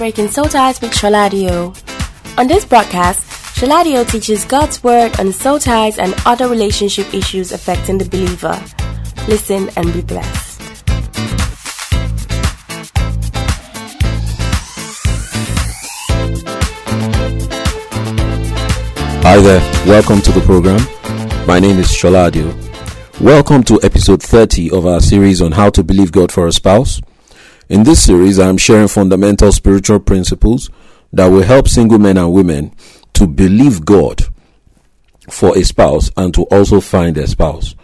Breaking Soul Ties with Shaladio. On this broadcast, Shaladio teaches God's Word on soul ties and other relationship issues affecting the believer. Listen and be blessed. Hi there, welcome to the program. My name is Shaladio. Welcome to episode 30 of our series on how to believe God for a spouse. In this series, I am sharing fundamental spiritual principles that will help single men and women to believe God for a spouse and to also find a spouse.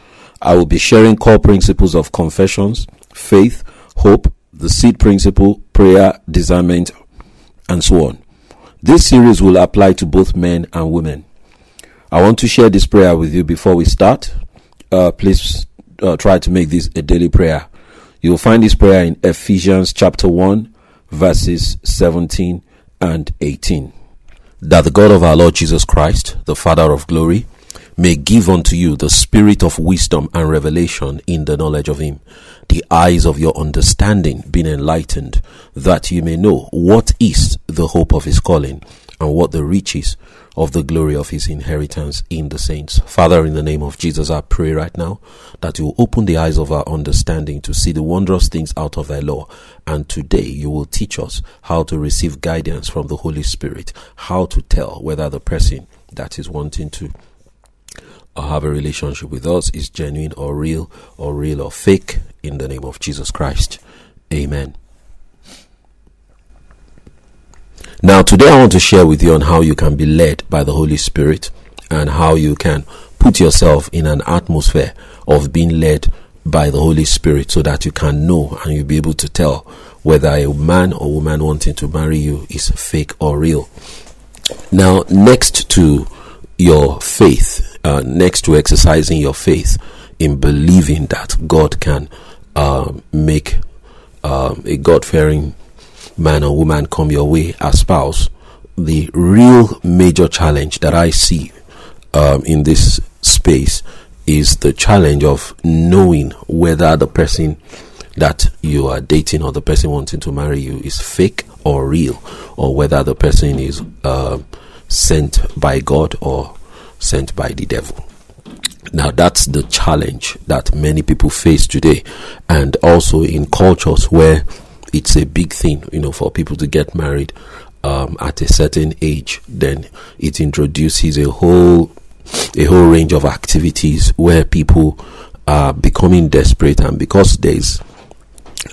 I will be sharing core principles of confessions, faith, hope, the seed principle, prayer, discernment, and so on. This series will apply to both men and women. I want to share this prayer with you before we start. Uh, please uh, try to make this a daily prayer. You'll find this prayer in Ephesians chapter 1, verses 17 and 18. That the God of our Lord Jesus Christ, the Father of glory, may give unto you the spirit of wisdom and revelation in the knowledge of Him, the eyes of your understanding being enlightened, that you may know what is the hope of His calling and what the riches of the glory of his inheritance in the saints. Father, in the name of Jesus, I pray right now that you open the eyes of our understanding to see the wondrous things out of thy law. And today you will teach us how to receive guidance from the Holy Spirit, how to tell whether the person that is wanting to uh, have a relationship with us is genuine or real or real or fake in the name of Jesus Christ. Amen. Now, today I want to share with you on how you can be led by the Holy Spirit and how you can put yourself in an atmosphere of being led by the Holy Spirit so that you can know and you'll be able to tell whether a man or woman wanting to marry you is fake or real. Now, next to your faith, uh, next to exercising your faith in believing that God can uh, make um, a God fearing man or woman come your way as spouse, the real major challenge that I see um, in this space is the challenge of knowing whether the person that you are dating or the person wanting to marry you is fake or real, or whether the person is uh, sent by God or sent by the devil. Now, that's the challenge that many people face today, and also in cultures where it's a big thing, you know, for people to get married um, at a certain age. Then it introduces a whole a whole range of activities where people are becoming desperate, and because there's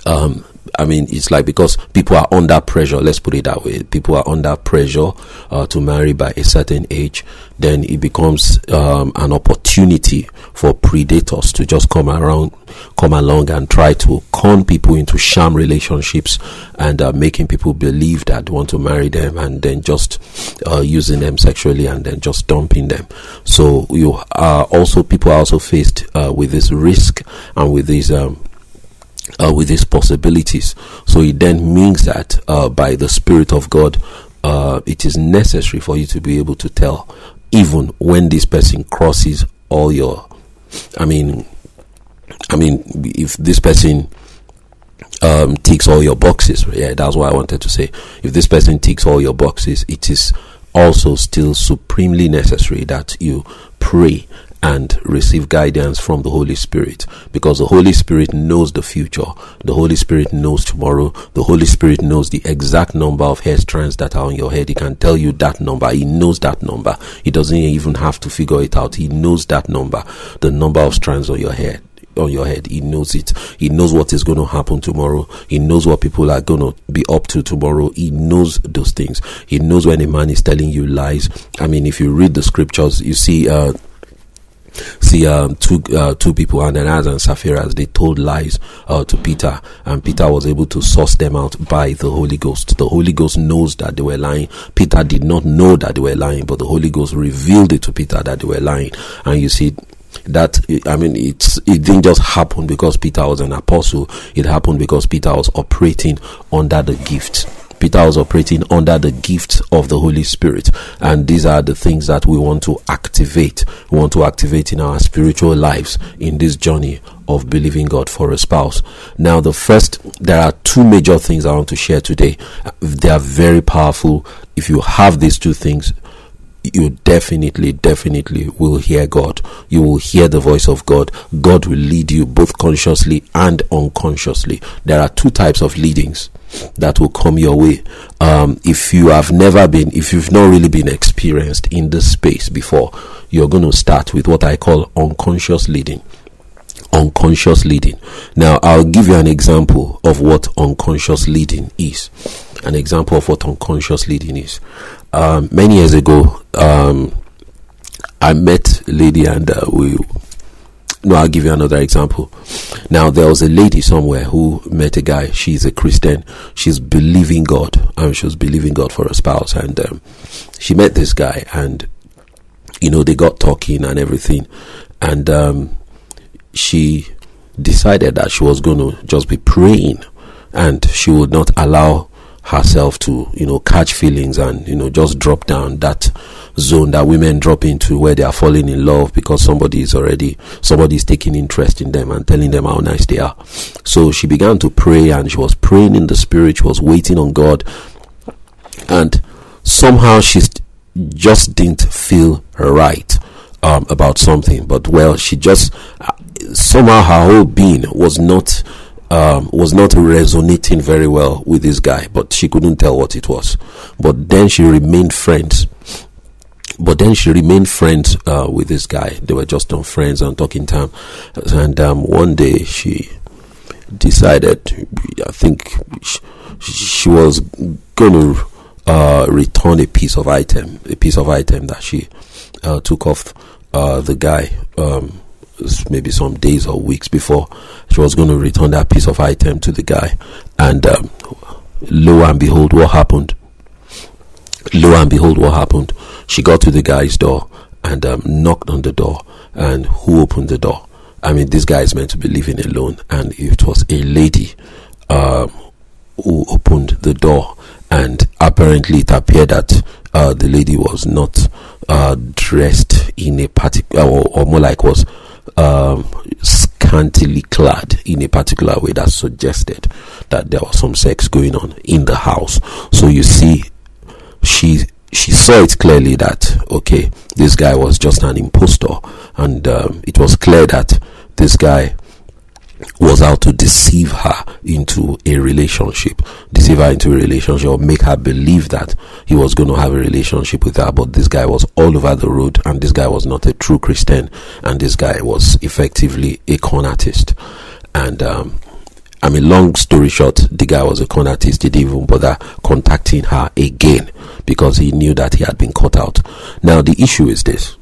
um, I mean, it's like because people are under pressure, let's put it that way. People are under pressure uh, to marry by a certain age, then it becomes um, an opportunity for predators to just come around, come along and try to con people into sham relationships and uh, making people believe that they want to marry them and then just uh, using them sexually and then just dumping them. So you are also, people are also faced uh, with this risk and with these, um, uh, with these possibilities. So it then means that uh, by the Spirit of God, uh, it is necessary for you to be able to tell, even when this person crosses all your. I mean, I mean, if this person um, ticks all your boxes, yeah, that's what I wanted to say. If this person ticks all your boxes, it is also still supremely necessary that you pray and receive guidance from the Holy Spirit because the Holy Spirit knows the future. The Holy Spirit knows tomorrow. The Holy Spirit knows the exact number of hair strands that are on your head. He can tell you that number. He knows that number. He doesn't even have to figure it out. He knows that number, the number of strands on your head on your head. He knows it. He knows what is going to happen tomorrow. He knows what people are going to be up to tomorrow. He knows those things. He knows when a man is telling you lies. I mean, if you read the scriptures, you see, uh, see um, two uh, two people Ananias and Sapphira they told lies uh, to Peter and Peter was able to source them out by the Holy Ghost the Holy Ghost knows that they were lying Peter did not know that they were lying but the Holy Ghost revealed it to Peter that they were lying and you see that I mean it's it didn't just happen because Peter was an apostle it happened because Peter was operating under the gift Peter was operating under the gift of the Holy Spirit. And these are the things that we want to activate. We want to activate in our spiritual lives in this journey of believing God for a spouse. Now, the first, there are two major things I want to share today. They are very powerful. If you have these two things, you definitely, definitely will hear God. You will hear the voice of God. God will lead you both consciously and unconsciously. There are two types of leadings that will come your way. Um, if you have never been, if you've not really been experienced in this space before, you're going to start with what I call unconscious leading. Unconscious leading. Now, I'll give you an example of what unconscious leading is. An example of what unconscious leading is. Um, many years ago, um, I met a lady and uh, we no, I'll give you another example. Now, there was a lady somewhere who met a guy. She's a Christian. She's believing God. and she was believing God for a spouse. And um, she met this guy, and you know they got talking and everything. And um, she decided that she was going to just be praying, and she would not allow herself to you know catch feelings and you know just drop down that zone that women drop into where they are falling in love because somebody is already somebody is taking interest in them and telling them how nice they are. So she began to pray and she was praying in the spirit. She was waiting on god. And somehow she just didn't feel right um, about something. But well she just uh, somehow her whole being was not um, was not resonating very well with this guy, but she couldn't tell what it was. But then she remained friends. But then she remained friends uh, with this guy. They were just on friends and talking time. And um, one day she decided, I think she, she was going to uh, return a piece of item, a piece of item that she uh, took off uh, the guy. Um, maybe some days or weeks before she was going to return that piece of item to the guy. And um, lo and behold, what happened? Lo and behold, what happened? She got to the guy's door and um, knocked on the door. And who opened the door? I mean, this guy is meant to be living alone, and it was a lady um, who opened the door. And apparently, it appeared that uh, the lady was not uh, dressed in a particular, or, or more like was um, scantily clad in a particular way that suggested that there was some sex going on in the house. So you see, she she saw it clearly that okay, this guy was just an impostor, and um, it was clear that this guy was out to deceive her into a relationship, deceive her into a relationship, or make her believe that he was going to have a relationship with her. But this guy was all over the road, and this guy was not a true Christian, and this guy was effectively a con artist. And um, I mean, long story short, the guy was a con artist. He didn't even bother contacting her again because he knew that he had been caught out. Now, the issue is this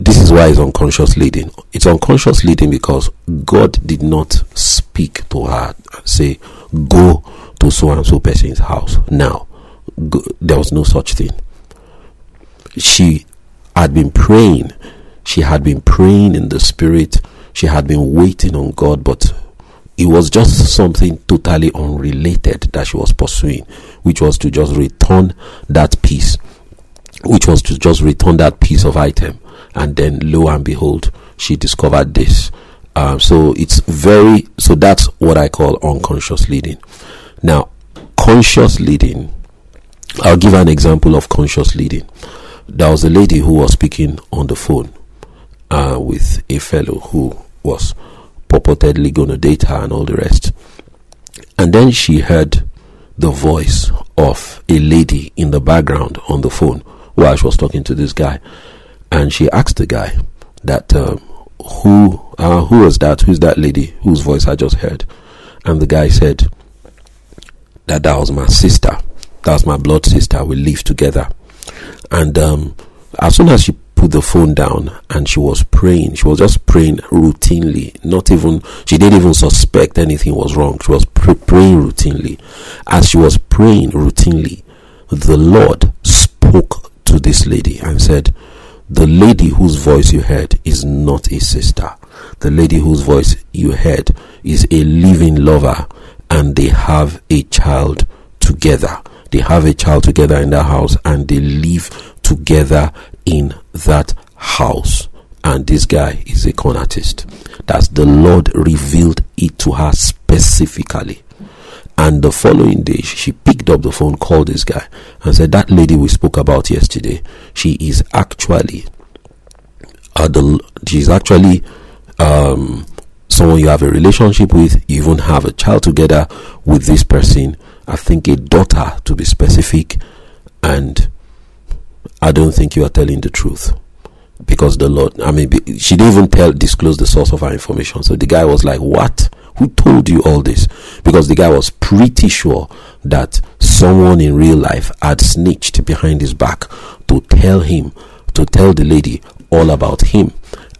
this is why it's unconscious leading. It's unconscious leading because God did not speak to her and say, Go to so and so person's house. Now, go, there was no such thing. She had been praying. She had been praying in the spirit. She had been waiting on God, but it was just something totally unrelated that she was pursuing, which was to just return that piece, which was to just return that piece of item and then lo and behold, she discovered this. Um, so it's very so that's what I call unconscious leading. Now, conscious leading. I'll give an example of conscious leading. There was a lady who was speaking on the phone uh, with a fellow who was purportedly going to date her and all the rest. And then she heard the voice of a lady in the background on the phone while she was talking to this guy and she asked the guy that um, who uh, who was that? Who's that lady whose voice I just heard? And the guy said that that was my sister. That was my blood sister. We live together. And um, as soon as she put the phone down and she was praying, she was just praying routinely. Not even she didn't even suspect anything was wrong. She was pr- praying routinely. As she was praying routinely, the Lord spoke to this lady and said the lady whose voice you heard is not a sister. The lady whose voice you heard is a living lover and they have a child together. They have a child together in that house and they live together in that house. And this guy is a con artist. that the Lord revealed it to her specifically. And the following day, she picked up the phone, called this guy, and said, That lady we spoke about yesterday, she is actually, uh, the, she's actually um, someone you have a relationship with, you even have a child together with this person. I think a daughter, to be specific, and I don't think you are telling the truth because the Lord, I mean, she didn't even tell, disclose the source of her information. So the guy was like, What? Who told you all this? Because the guy was pretty sure that someone in real life had snitched behind his back to tell him, to tell the lady all about him.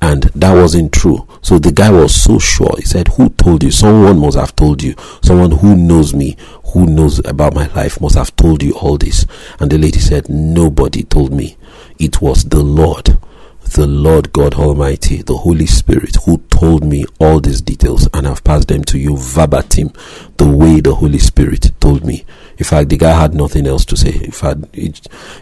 And that wasn't true. So the guy was so sure. He said, Who told you? Someone must have told you. Someone who knows me, who knows about my life, must have told you all this. And the lady said, Nobody told me. It was the Lord the Lord God Almighty, the Holy Spirit, who told me all these details, and I've passed them to you verbatim, the way the Holy Spirit told me. In fact, the guy had nothing else to say. In fact, he,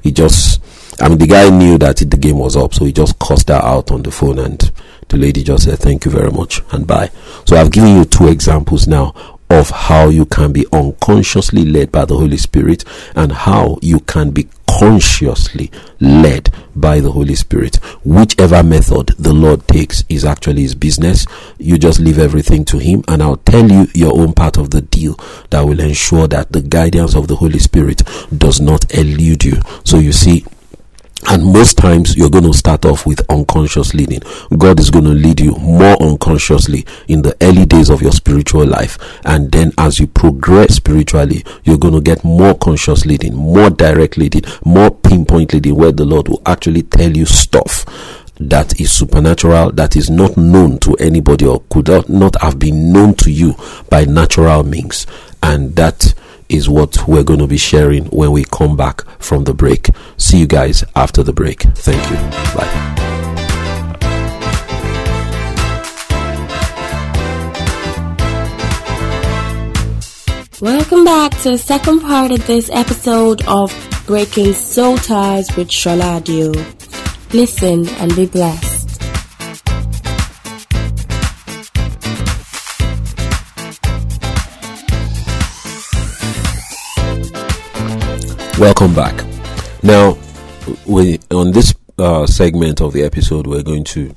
he just, I mean, the guy knew that the game was up, so he just cussed her out on the phone, and the lady just said, Thank you very much, and bye. So I've given you two examples now of how you can be unconsciously led by the Holy Spirit and how you can be consciously led by the Holy Spirit. Whichever method the Lord takes is actually his business. You just leave everything to him and I'll tell you your own part of the deal that will ensure that the guidance of the Holy Spirit does not elude you. So you see, and most times you're going to start off with unconscious leading. God is going to lead you more unconsciously in the early days of your spiritual life. And then as you progress spiritually, you're going to get more conscious leading, more direct leading, more pinpoint leading where the Lord will actually tell you stuff that is supernatural, that is not known to anybody or could not have been known to you by natural means. And that is what we're going to be sharing when we come back from the break. See you guys after the break. Thank you. Bye. Welcome back to the second part of this episode of Breaking Soul Ties with Sholadio. Listen and be blessed. Welcome back. Now, we on this uh, segment of the episode, we're going to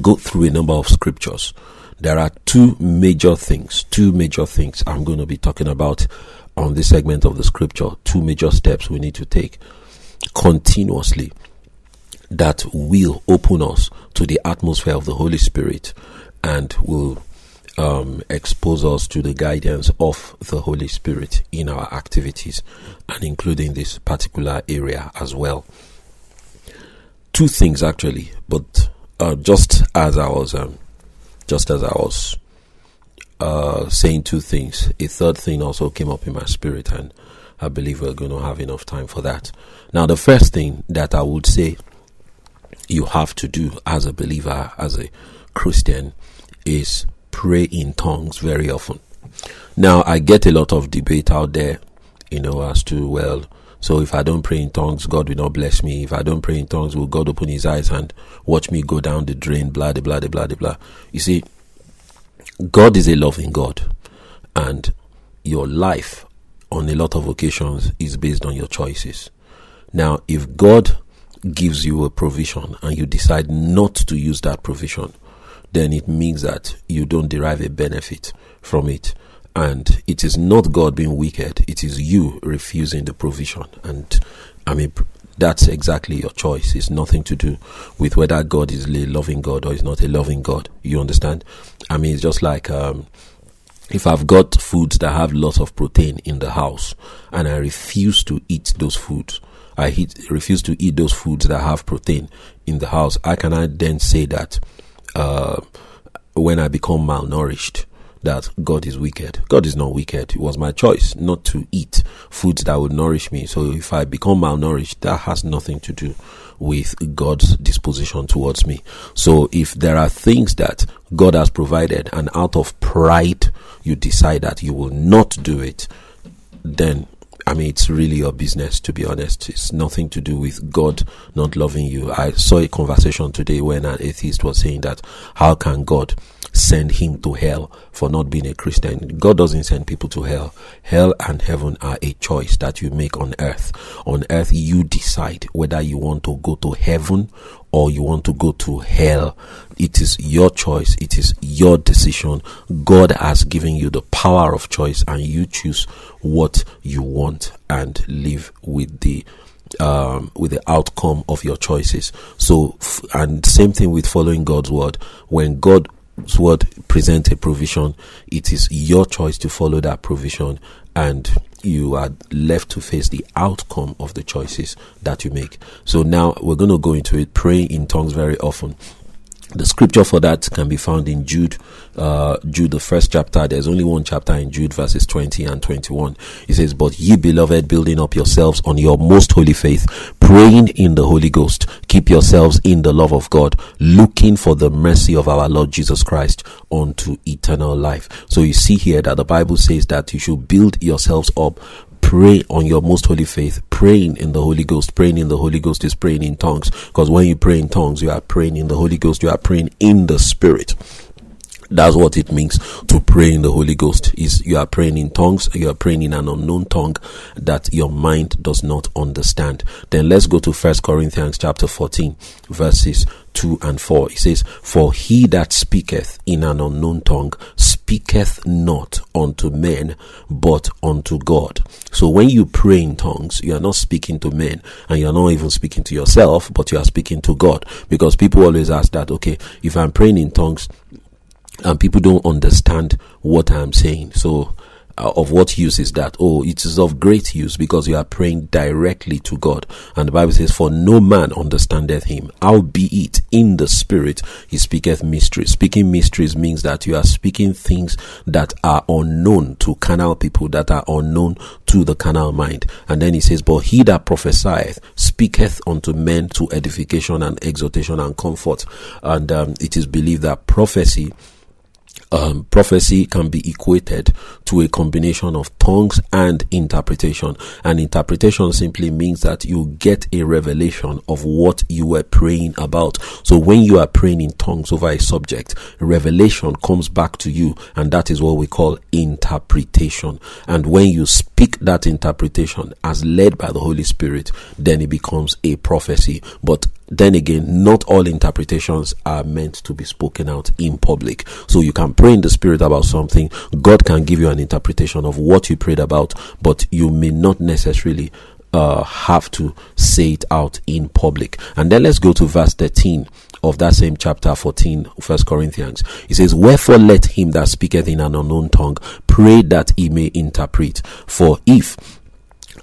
go through a number of scriptures. There are two major things, two major things I'm going to be talking about on this segment of the scripture. Two major steps we need to take continuously that will open us to the atmosphere of the Holy Spirit and will um, expose us to the guidance of the Holy Spirit in our activities and including this particular area as well. Two things actually, but uh, just as I was, um, just as I was uh, saying two things, a third thing also came up in my spirit, and I believe we're going to have enough time for that. Now, the first thing that I would say you have to do as a believer, as a Christian, is pray in tongues very often. Now, I get a lot of debate out there, you know, as to, well, so if I don't pray in tongues, God will not bless me. If I don't pray in tongues, will God open his eyes and watch me go down the drain, blah, blah, blah, blah, blah. You see, God is a loving God, and your life on a lot of occasions is based on your choices. Now, if God gives you a provision and you decide not to use that provision, then it means that you don't derive a benefit from it. And it is not God being wicked, it is you refusing the provision. And I mean, that's exactly your choice. It's nothing to do with whether God is a loving God or is not a loving God. You understand? I mean, it's just like um, if I've got foods that have lots of protein in the house and I refuse to eat those foods, I eat, refuse to eat those foods that have protein in the house, I cannot then say that uh, when I become malnourished that God is wicked. God is not wicked. It was my choice not to eat foods that would nourish me. So if I become malnourished, that has nothing to do with God's disposition towards me. So if there are things that God has provided and out of pride you decide that you will not do it, then I mean, it's really your business, to be honest. It's nothing to do with God not loving you. I saw a conversation today when an atheist was saying that how can God send him to hell for not being a Christian? God doesn't send people to hell. Hell and heaven are a choice that you make on earth. On earth, you decide whether you want to go to heaven or you want to go to hell. It is your choice. It is your decision. God has given you the power of choice and you choose what you want and live with the um, with the outcome of your choices. So, and same thing with following God's word. When God's word presents a provision, it is your choice to follow that provision and you are left to face the outcome of the choices that you make. So now we're going to go into it, praying in tongues very often. The scripture for that can be found in Jude, uh, Jude, the first chapter. There's only one chapter in Jude, verses 20 and 21. It says, But ye beloved, building up yourselves on your most holy faith, praying in the Holy Ghost, keep yourselves in the love of God, looking for the mercy of our Lord Jesus Christ unto eternal life. So you see here that the Bible says that you should build yourselves up pray on your most holy faith, praying in the Holy Ghost. Praying in the Holy Ghost is praying in tongues. Because when you pray in tongues, you are praying in the Holy Ghost, you are praying in the Spirit. That's what it means to pray in the Holy Ghost. Is you are praying in tongues, you are praying in an unknown tongue that your mind does not understand. Then let's go to First Corinthians chapter 14, verses 2 and 4. It says, For he that speaketh in an unknown tongue speaketh not unto men, but unto God. So when you pray in tongues, you are not speaking to men and you are not even speaking to yourself, but you are speaking to God. Because people always ask that, okay, if I'm praying in tongues, and people don't understand what I'm saying. So uh, of what use is that? Oh, it is of great use because you are praying directly to God. And the Bible says, For no man understandeth him. Albeit in the spirit he speaketh mysteries. Speaking mysteries means that you are speaking things that are unknown to carnal people, that are unknown to the carnal mind. And then he says, But he that prophesieth speaketh unto men to edification and exhortation and comfort. And um, it is believed that prophecy um, prophecy can be equated to a combination of tongues and interpretation. And interpretation simply means that you get a revelation of what you were praying about. So when you are praying in tongues over a subject, revelation comes back to you, and that is what we call interpretation. And when you speak that interpretation as led by the Holy Spirit, then it becomes a prophecy. But then again, not all interpretations are meant to be spoken out in public. So you can pray in the spirit about something. God can give you an interpretation of what you prayed about, but you may not necessarily uh, have to say it out in public. And then let's go to verse 13 of that same chapter 14, First Corinthians. It says, Wherefore let him that speaketh in an unknown tongue pray that he may interpret. For if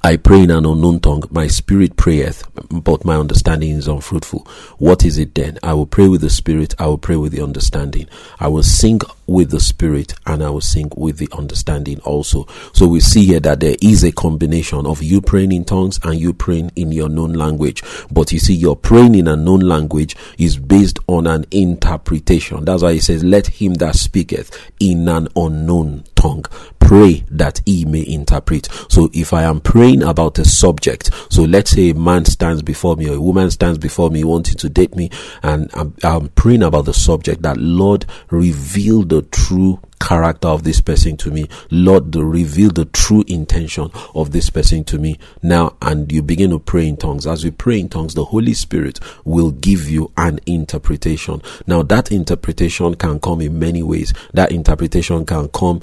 I pray in an unknown tongue. My spirit prayeth, but my understanding is unfruitful. What is it then? I will pray with the spirit. I will pray with the understanding. I will sing with the spirit and I will sing with the understanding also. So we see here that there is a combination of you praying in tongues and you praying in your known language. But you see, your praying in a known language is based on an interpretation. That's why he says, let him that speaketh in an unknown tongue pray that he may interpret. So if I am praying about a subject, so let's say a man stands before me or a woman stands before me wanting to date me, and I'm, I'm praying about the subject that Lord reveal the true character of this person to me. Lord, reveal the true intention of this person to me now. And you begin to pray in tongues. As you pray in tongues, the Holy Spirit will give you an interpretation. Now, that interpretation can come in many ways. That interpretation can come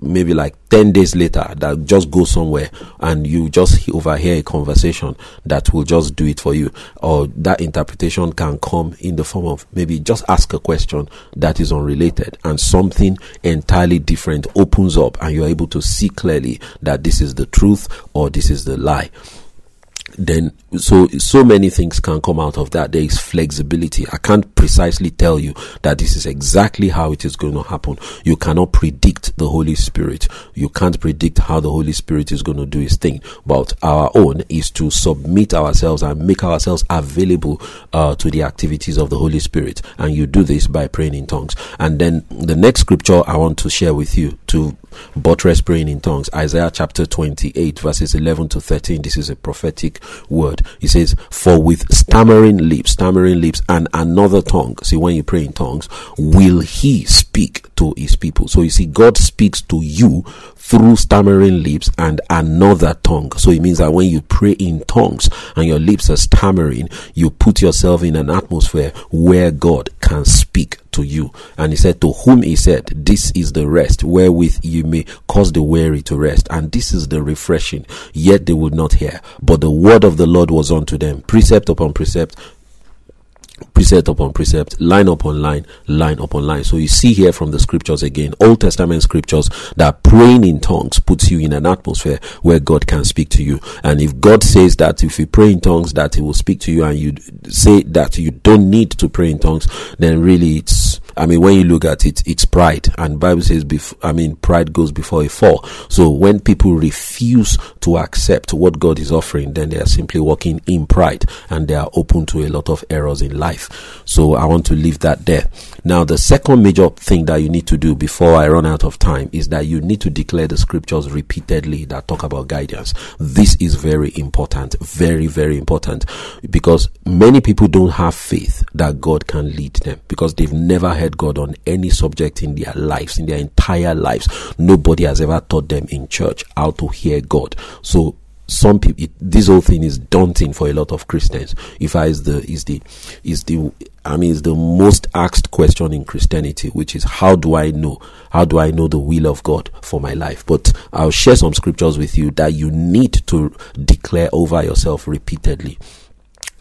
maybe like 10 days later that just go somewhere and you just overhear a conversation that will just do it for you. Or that interpretation can come in the form of maybe just ask a question that is unrelated and something entirely different opens up and you're able to see clearly that this is the truth or this is the lie then so so many things can come out of that. There is flexibility. I can't precisely tell you that this is exactly how it is going to happen. You cannot predict the holy spirit. You can't predict how the holy spirit is going to do his thing. But our own is to submit ourselves and make ourselves available uh, to the activities of the holy spirit. And you do this by praying in tongues. And then the next scripture i want to share with you to buttress praying in tongues. Isaiah chapter 28, verses 11 to 13. This is a prophetic word. He says, For with stammering lips, stammering lips, and another tongue. See, when you pray in tongues, will he speak to his people. So you see, God speaks to you through stammering lips and another tongue. So it means that when you pray in tongues and your lips are stammering, you put yourself in an atmosphere where God can speak to you. And he said, To whom he said, This is the rest wherewith you may cause the weary to rest. And this is the refreshing. Yet they would not hear. But the word of the Lord was unto them, precept upon precept, precept upon precept, line upon line, line upon line. So you see here from the scriptures again, Old Testament scriptures that praying in tongues puts you in an atmosphere where God can speak to you. And if God says that if you pray in tongues that he will speak to you and you say that you don't need to pray in tongues, then really it's I mean, when you look at it, it's pride, and Bible says, bef- I mean, pride goes before a fall. So when people refuse to accept what God is offering, then they are simply walking in pride, and they are open to a lot of errors in life. So I want to leave that there. Now, the second major thing that you need to do before I run out of time is that you need to declare the scriptures repeatedly that talk about guidance. This is very important, very, very important, because many people don't have faith that God can lead them because they've never heard God on any subject in their lives, in their entire lives. Nobody has ever taught them in church how to hear God. So some people it, this whole thing is daunting for a lot of christians if i is the is the is the i mean is the most asked question in christianity which is how do i know how do i know the will of god for my life but i'll share some scriptures with you that you need to declare over yourself repeatedly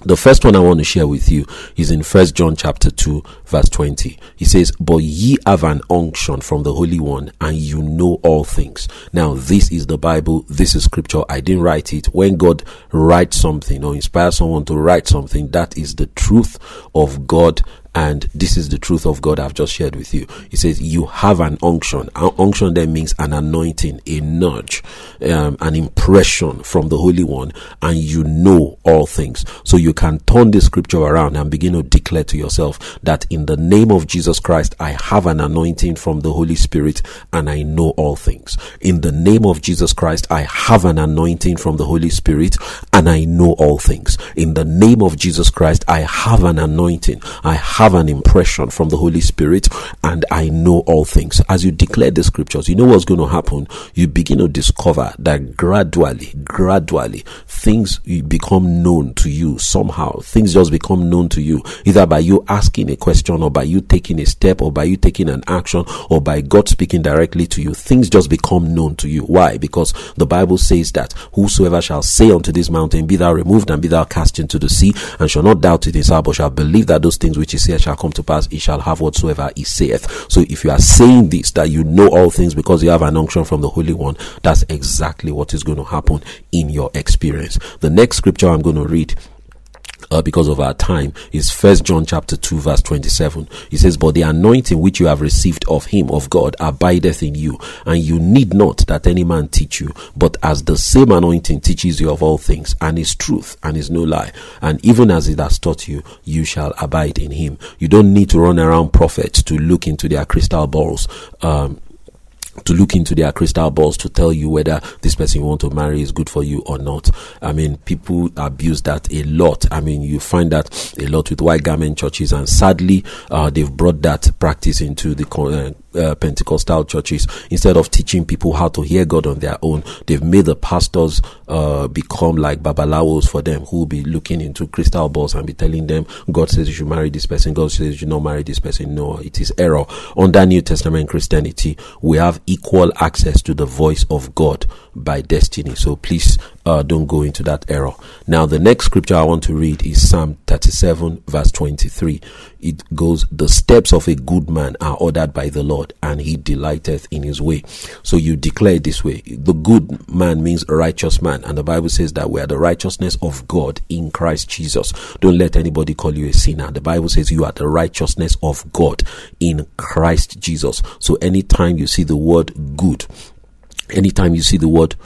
the first one I want to share with you is in First John chapter 2 verse 20. He says, "But ye have an unction from the Holy One, and you know all things." Now, this is the Bible, this is scripture. I didn't write it. When God writes something or inspires someone to write something, that is the truth of God and this is the truth of God I've just shared with you. He says, You have an unction. An unction then means an anointing, a nudge, um, an impression from the Holy One, and you know all things. So you can turn the scripture around and begin to declare to yourself that in the name of Jesus Christ, I have an anointing from the Holy Spirit and I know all things. In the name of Jesus Christ, I have an anointing from the Holy Spirit and I know all things. In the name of Jesus Christ, I have an anointing. I have have an impression from the Holy Spirit and I know all things. As you declare the scriptures, you know what's going to happen. You begin to discover that gradually, gradually, things become known to you somehow. Things just become known to you either by you asking a question or by you taking a step or by you taking an action or by God speaking directly to you. Things just become known to you. Why? Because the Bible says that whosoever shall say unto this mountain, be thou removed and be thou cast into the sea and shall not doubt it in his heart, but shall believe that those things which he says shall come to pass, he shall have whatsoever he saith. So if you are saying this, that you know all things because you have an unction from the Holy One, that's exactly what is going to happen in your experience. The next scripture I'm going to read uh, because of our time is first john chapter 2 verse 27 he says but the anointing which you have received of him of god abideth in you and you need not that any man teach you but as the same anointing teaches you of all things and is truth and is no lie and even as it has taught you you shall abide in him. You don't need to run around prophets to look into their crystal balls um, to look into their crystal balls to tell you whether this person you want to marry is good for you or not. I mean, people abuse that a lot. I mean, you find that a lot with white garment churches, and sadly, uh, they've brought that practice into the uh, uh, Pentecostal churches, instead of teaching people how to hear God on their own, they've made the pastors uh, become like babalawos for them, who will be looking into crystal balls and be telling them, God says you should marry this person, God says you should not marry this person. No, it is error. Under New Testament Christianity, we have equal access to the voice of God by destiny. So please uh, don't go into that error. Now, the next scripture I want to read is Psalm 37, verse 23. It goes, The steps of a good man are ordered by the Lord, and he delighteth in his way. So you declare this way. The good man means a righteous man, and the Bible says that we are the righteousness of God in Christ Jesus. Don't let anybody call you a sinner. The Bible says you are the righteousness of God in Christ Jesus. So anytime you see the word good, anytime you see the word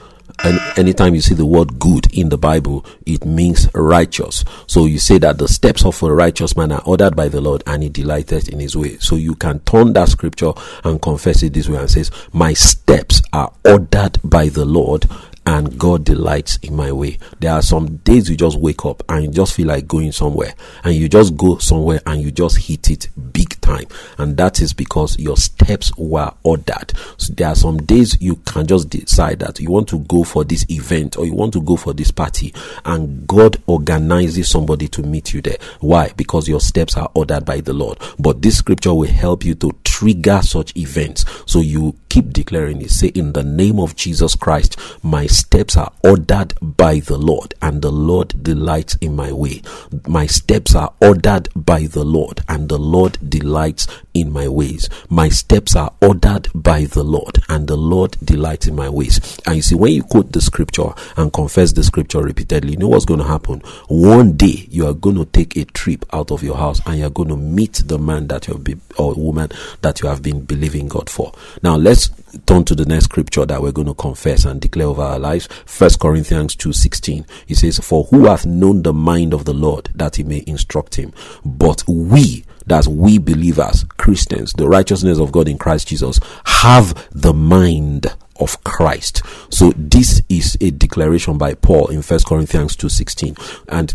and anytime you see the word good in the Bible, it means righteous. So you say that the steps of a righteous man are ordered by the Lord and he delighteth in his way. So you can turn that scripture and confess it this way and says, My steps are ordered by the Lord and God delights in my way. There are some days you just wake up and you just feel like going somewhere and you just go somewhere and you just hit it big time. And that is because your steps were ordered. So there are some days you can just decide that you want to go for this event or you want to go for this party and God organizes somebody to meet you there. Why? Because your steps are ordered by the Lord. But this scripture will help you to trigger such events. So you keep declaring it. Say, in the name of Jesus Christ, my steps are ordered by the Lord, and the Lord delights in my way. My steps are ordered by the Lord, and the Lord delights in my ways. My steps are ordered by the Lord, and the Lord delights in my ways. And you see, when you quote the scripture and confess the scripture repeatedly, you know what's going to happen? One day you are going to take a trip out of your house and you're going to meet the man that you have been, or woman that you have been believing God for. Now let's turn to the next scripture that we're going to confess and declare over our lives. First Corinthians 2:16. He says, For who hath known the mind of the Lord that he may instruct him? But we that we believers, Christians, the righteousness of God in Christ Jesus, have the mind of Christ. So this is a declaration by Paul in First Corinthians 2:16. And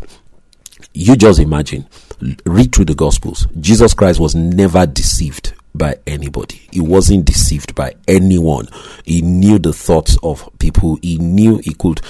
you just imagine, read through the Gospels. Jesus Christ was never deceived by anybody. He wasn't deceived by anyone. He knew the thoughts of people. He knew he could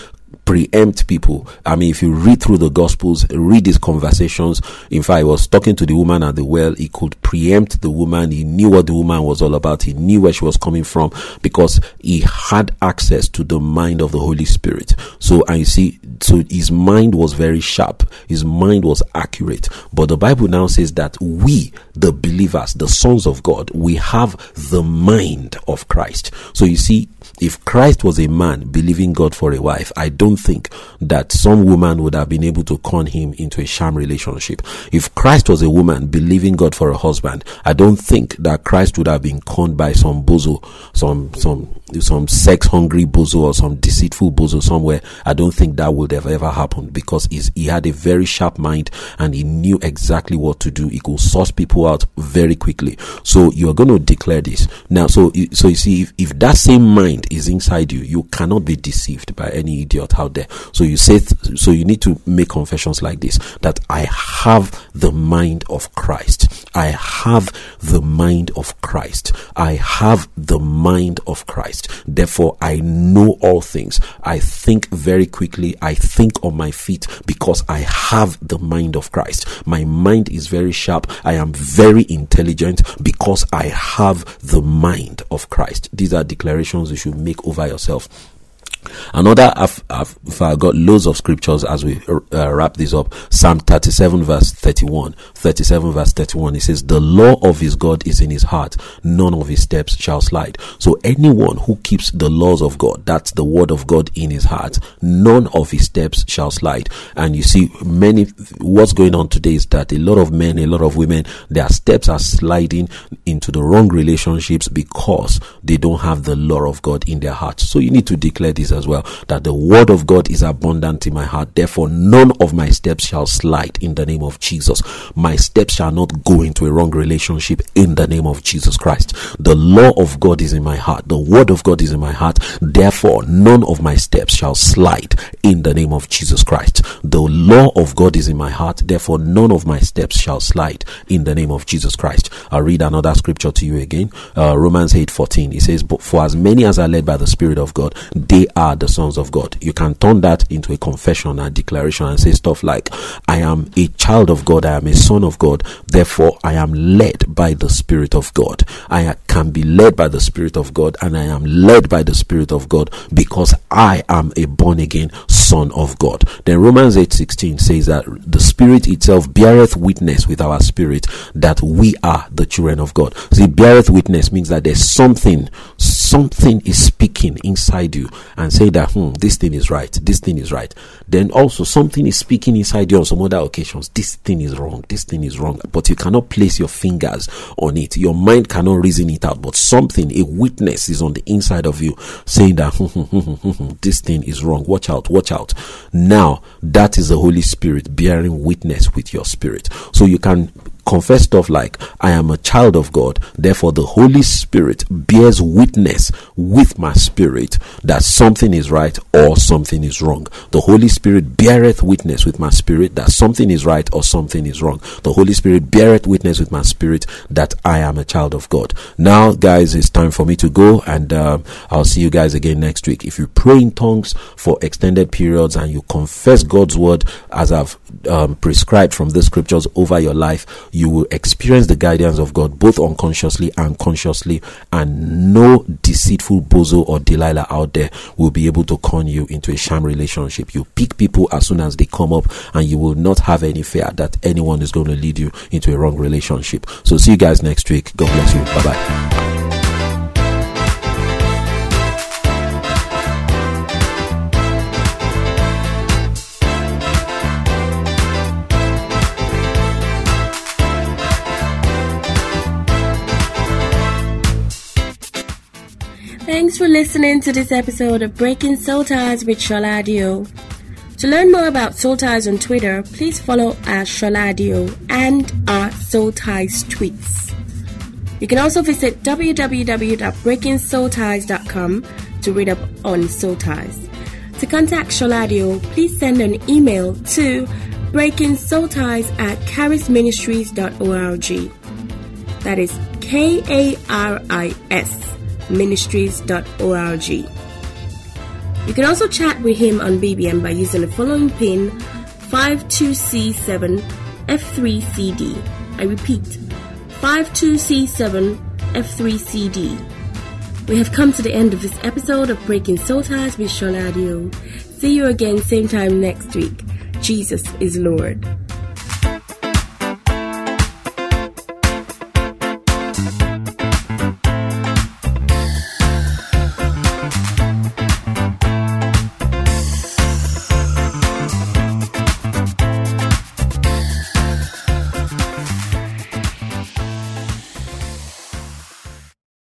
preempt people. I mean, if you read through the Gospels, read his conversations. In fact, he was talking to the woman at the well. He could preempt the woman. He knew what the woman was all about. He knew where she was coming from because he had access to the mind of the Holy Spirit. So, and you see, so his mind was very sharp. His mind was accurate. But the Bible now says that we, the believers, the sons of God, we have the mind of Christ. So you see, if Christ was a man believing God for a wife, I don't think that some woman would have been able to con him into a sham relationship. If Christ was a woman believing God for a husband, I don't think that Christ would have been conned by some bozo, some some some sex hungry bozo or some deceitful bozo somewhere. I don't think that would have ever happened because he had a very sharp mind and he knew exactly what to do. He could source people out very quickly. So you are going to declare this now. So so you see, if, if that same mind is inside you, you cannot be deceived by any idiot out there. So you say, th- so you need to make confessions like this that I have the mind of Christ. I have the mind of Christ. I have the mind of Christ. Therefore, I know all things. I think very quickly. I think on my feet because I have the mind of Christ. My mind is very sharp. I am very intelligent because I have the mind of Christ. These are declarations you should make over yourself Another, I've, I've, got loads of scriptures as we uh, wrap this up. Psalm 37 verse 31. 37 verse 31. It says, The law of his God is in his heart. None of his steps shall slide. So anyone who keeps the laws of God, that's the word of God in his heart, none of his steps shall slide. And you see, many, what's going on today is that a lot of men, a lot of women, their steps are sliding into the wrong relationships because they don't have the law of God in their hearts. So you need to declare this as well that the word of God is abundant in my heart. Therefore, none of my steps shall slide in the name of Jesus. My steps shall not go into a wrong relationship in the name of Jesus Christ. The law of God is in my heart. The word of God is in my heart. Therefore, none of my steps shall slide in the name of Jesus Christ. The law of God is in my heart. Therefore, none of my steps shall slide in the name of Jesus Christ. I'll read another scripture to you again. Uh, Romans 8 14. It says, But for as many as are led by the Spirit of God, they are the sons of God. You can turn that into a confession and declaration and say stuff like, I am a child of God, I am a son of God, therefore I am led by the Spirit of God. I can be led by the Spirit of God and I am led by the Spirit of God because I am a born again son of God. Then Romans 8:16 says that the Spirit itself beareth witness with our spirit that we are the children of God. See, beareth witness means that there's something, something is speaking inside you and say that hmm, this thing is right, this thing is right. Then also something is speaking inside you on some other occasions. This thing is wrong, this thing is wrong, but you cannot place your fingers on it. Your mind cannot reason it out, but something, a witness is on the inside of you saying that hmm, hmm, this thing is wrong. Watch out, watch out. Now, that is the Holy Spirit bearing witness with your spirit. So you can confess stuff like, I am a child of God, therefore the Holy Spirit bears witness with my spirit that something is right or something is wrong. The Holy Spirit beareth witness with my spirit that something is right or something is wrong. The Holy Spirit beareth witness with my spirit that I am a child of God. Now, guys, it's time for me to go and uh, I'll see you guys again next week. If you pray in tongues for extended periods and you confess God's word as I've um, prescribed from the scriptures over your life, you will experience the guidance of God both unconsciously and consciously, and no deceitful bozo or Delilah out there will be able to con you into a sham relationship. You pick people as soon as they come up, and you will not have any fear that anyone is going to lead you into a wrong relationship. So, see you guys next week. God bless you. Bye bye. Thanks for listening to this episode of Breaking Soul Ties with Sholadio. To learn more about Soul Ties on Twitter, please follow our Sholadio and our Soul Ties tweets. You can also visit www.breakingsoulties.com to read up on Soul Ties. To contact Sholadio, please send an email to breakingsoulties at karisministries.org. That is K A R I S ministries.org. You can also chat with him on BBM by using the following pin 52C7 F3CD. I repeat, 52C7 F3CD. We have come to the end of this episode of Breaking Soul Ties with Sean Adio. See you again same time next week. Jesus is Lord.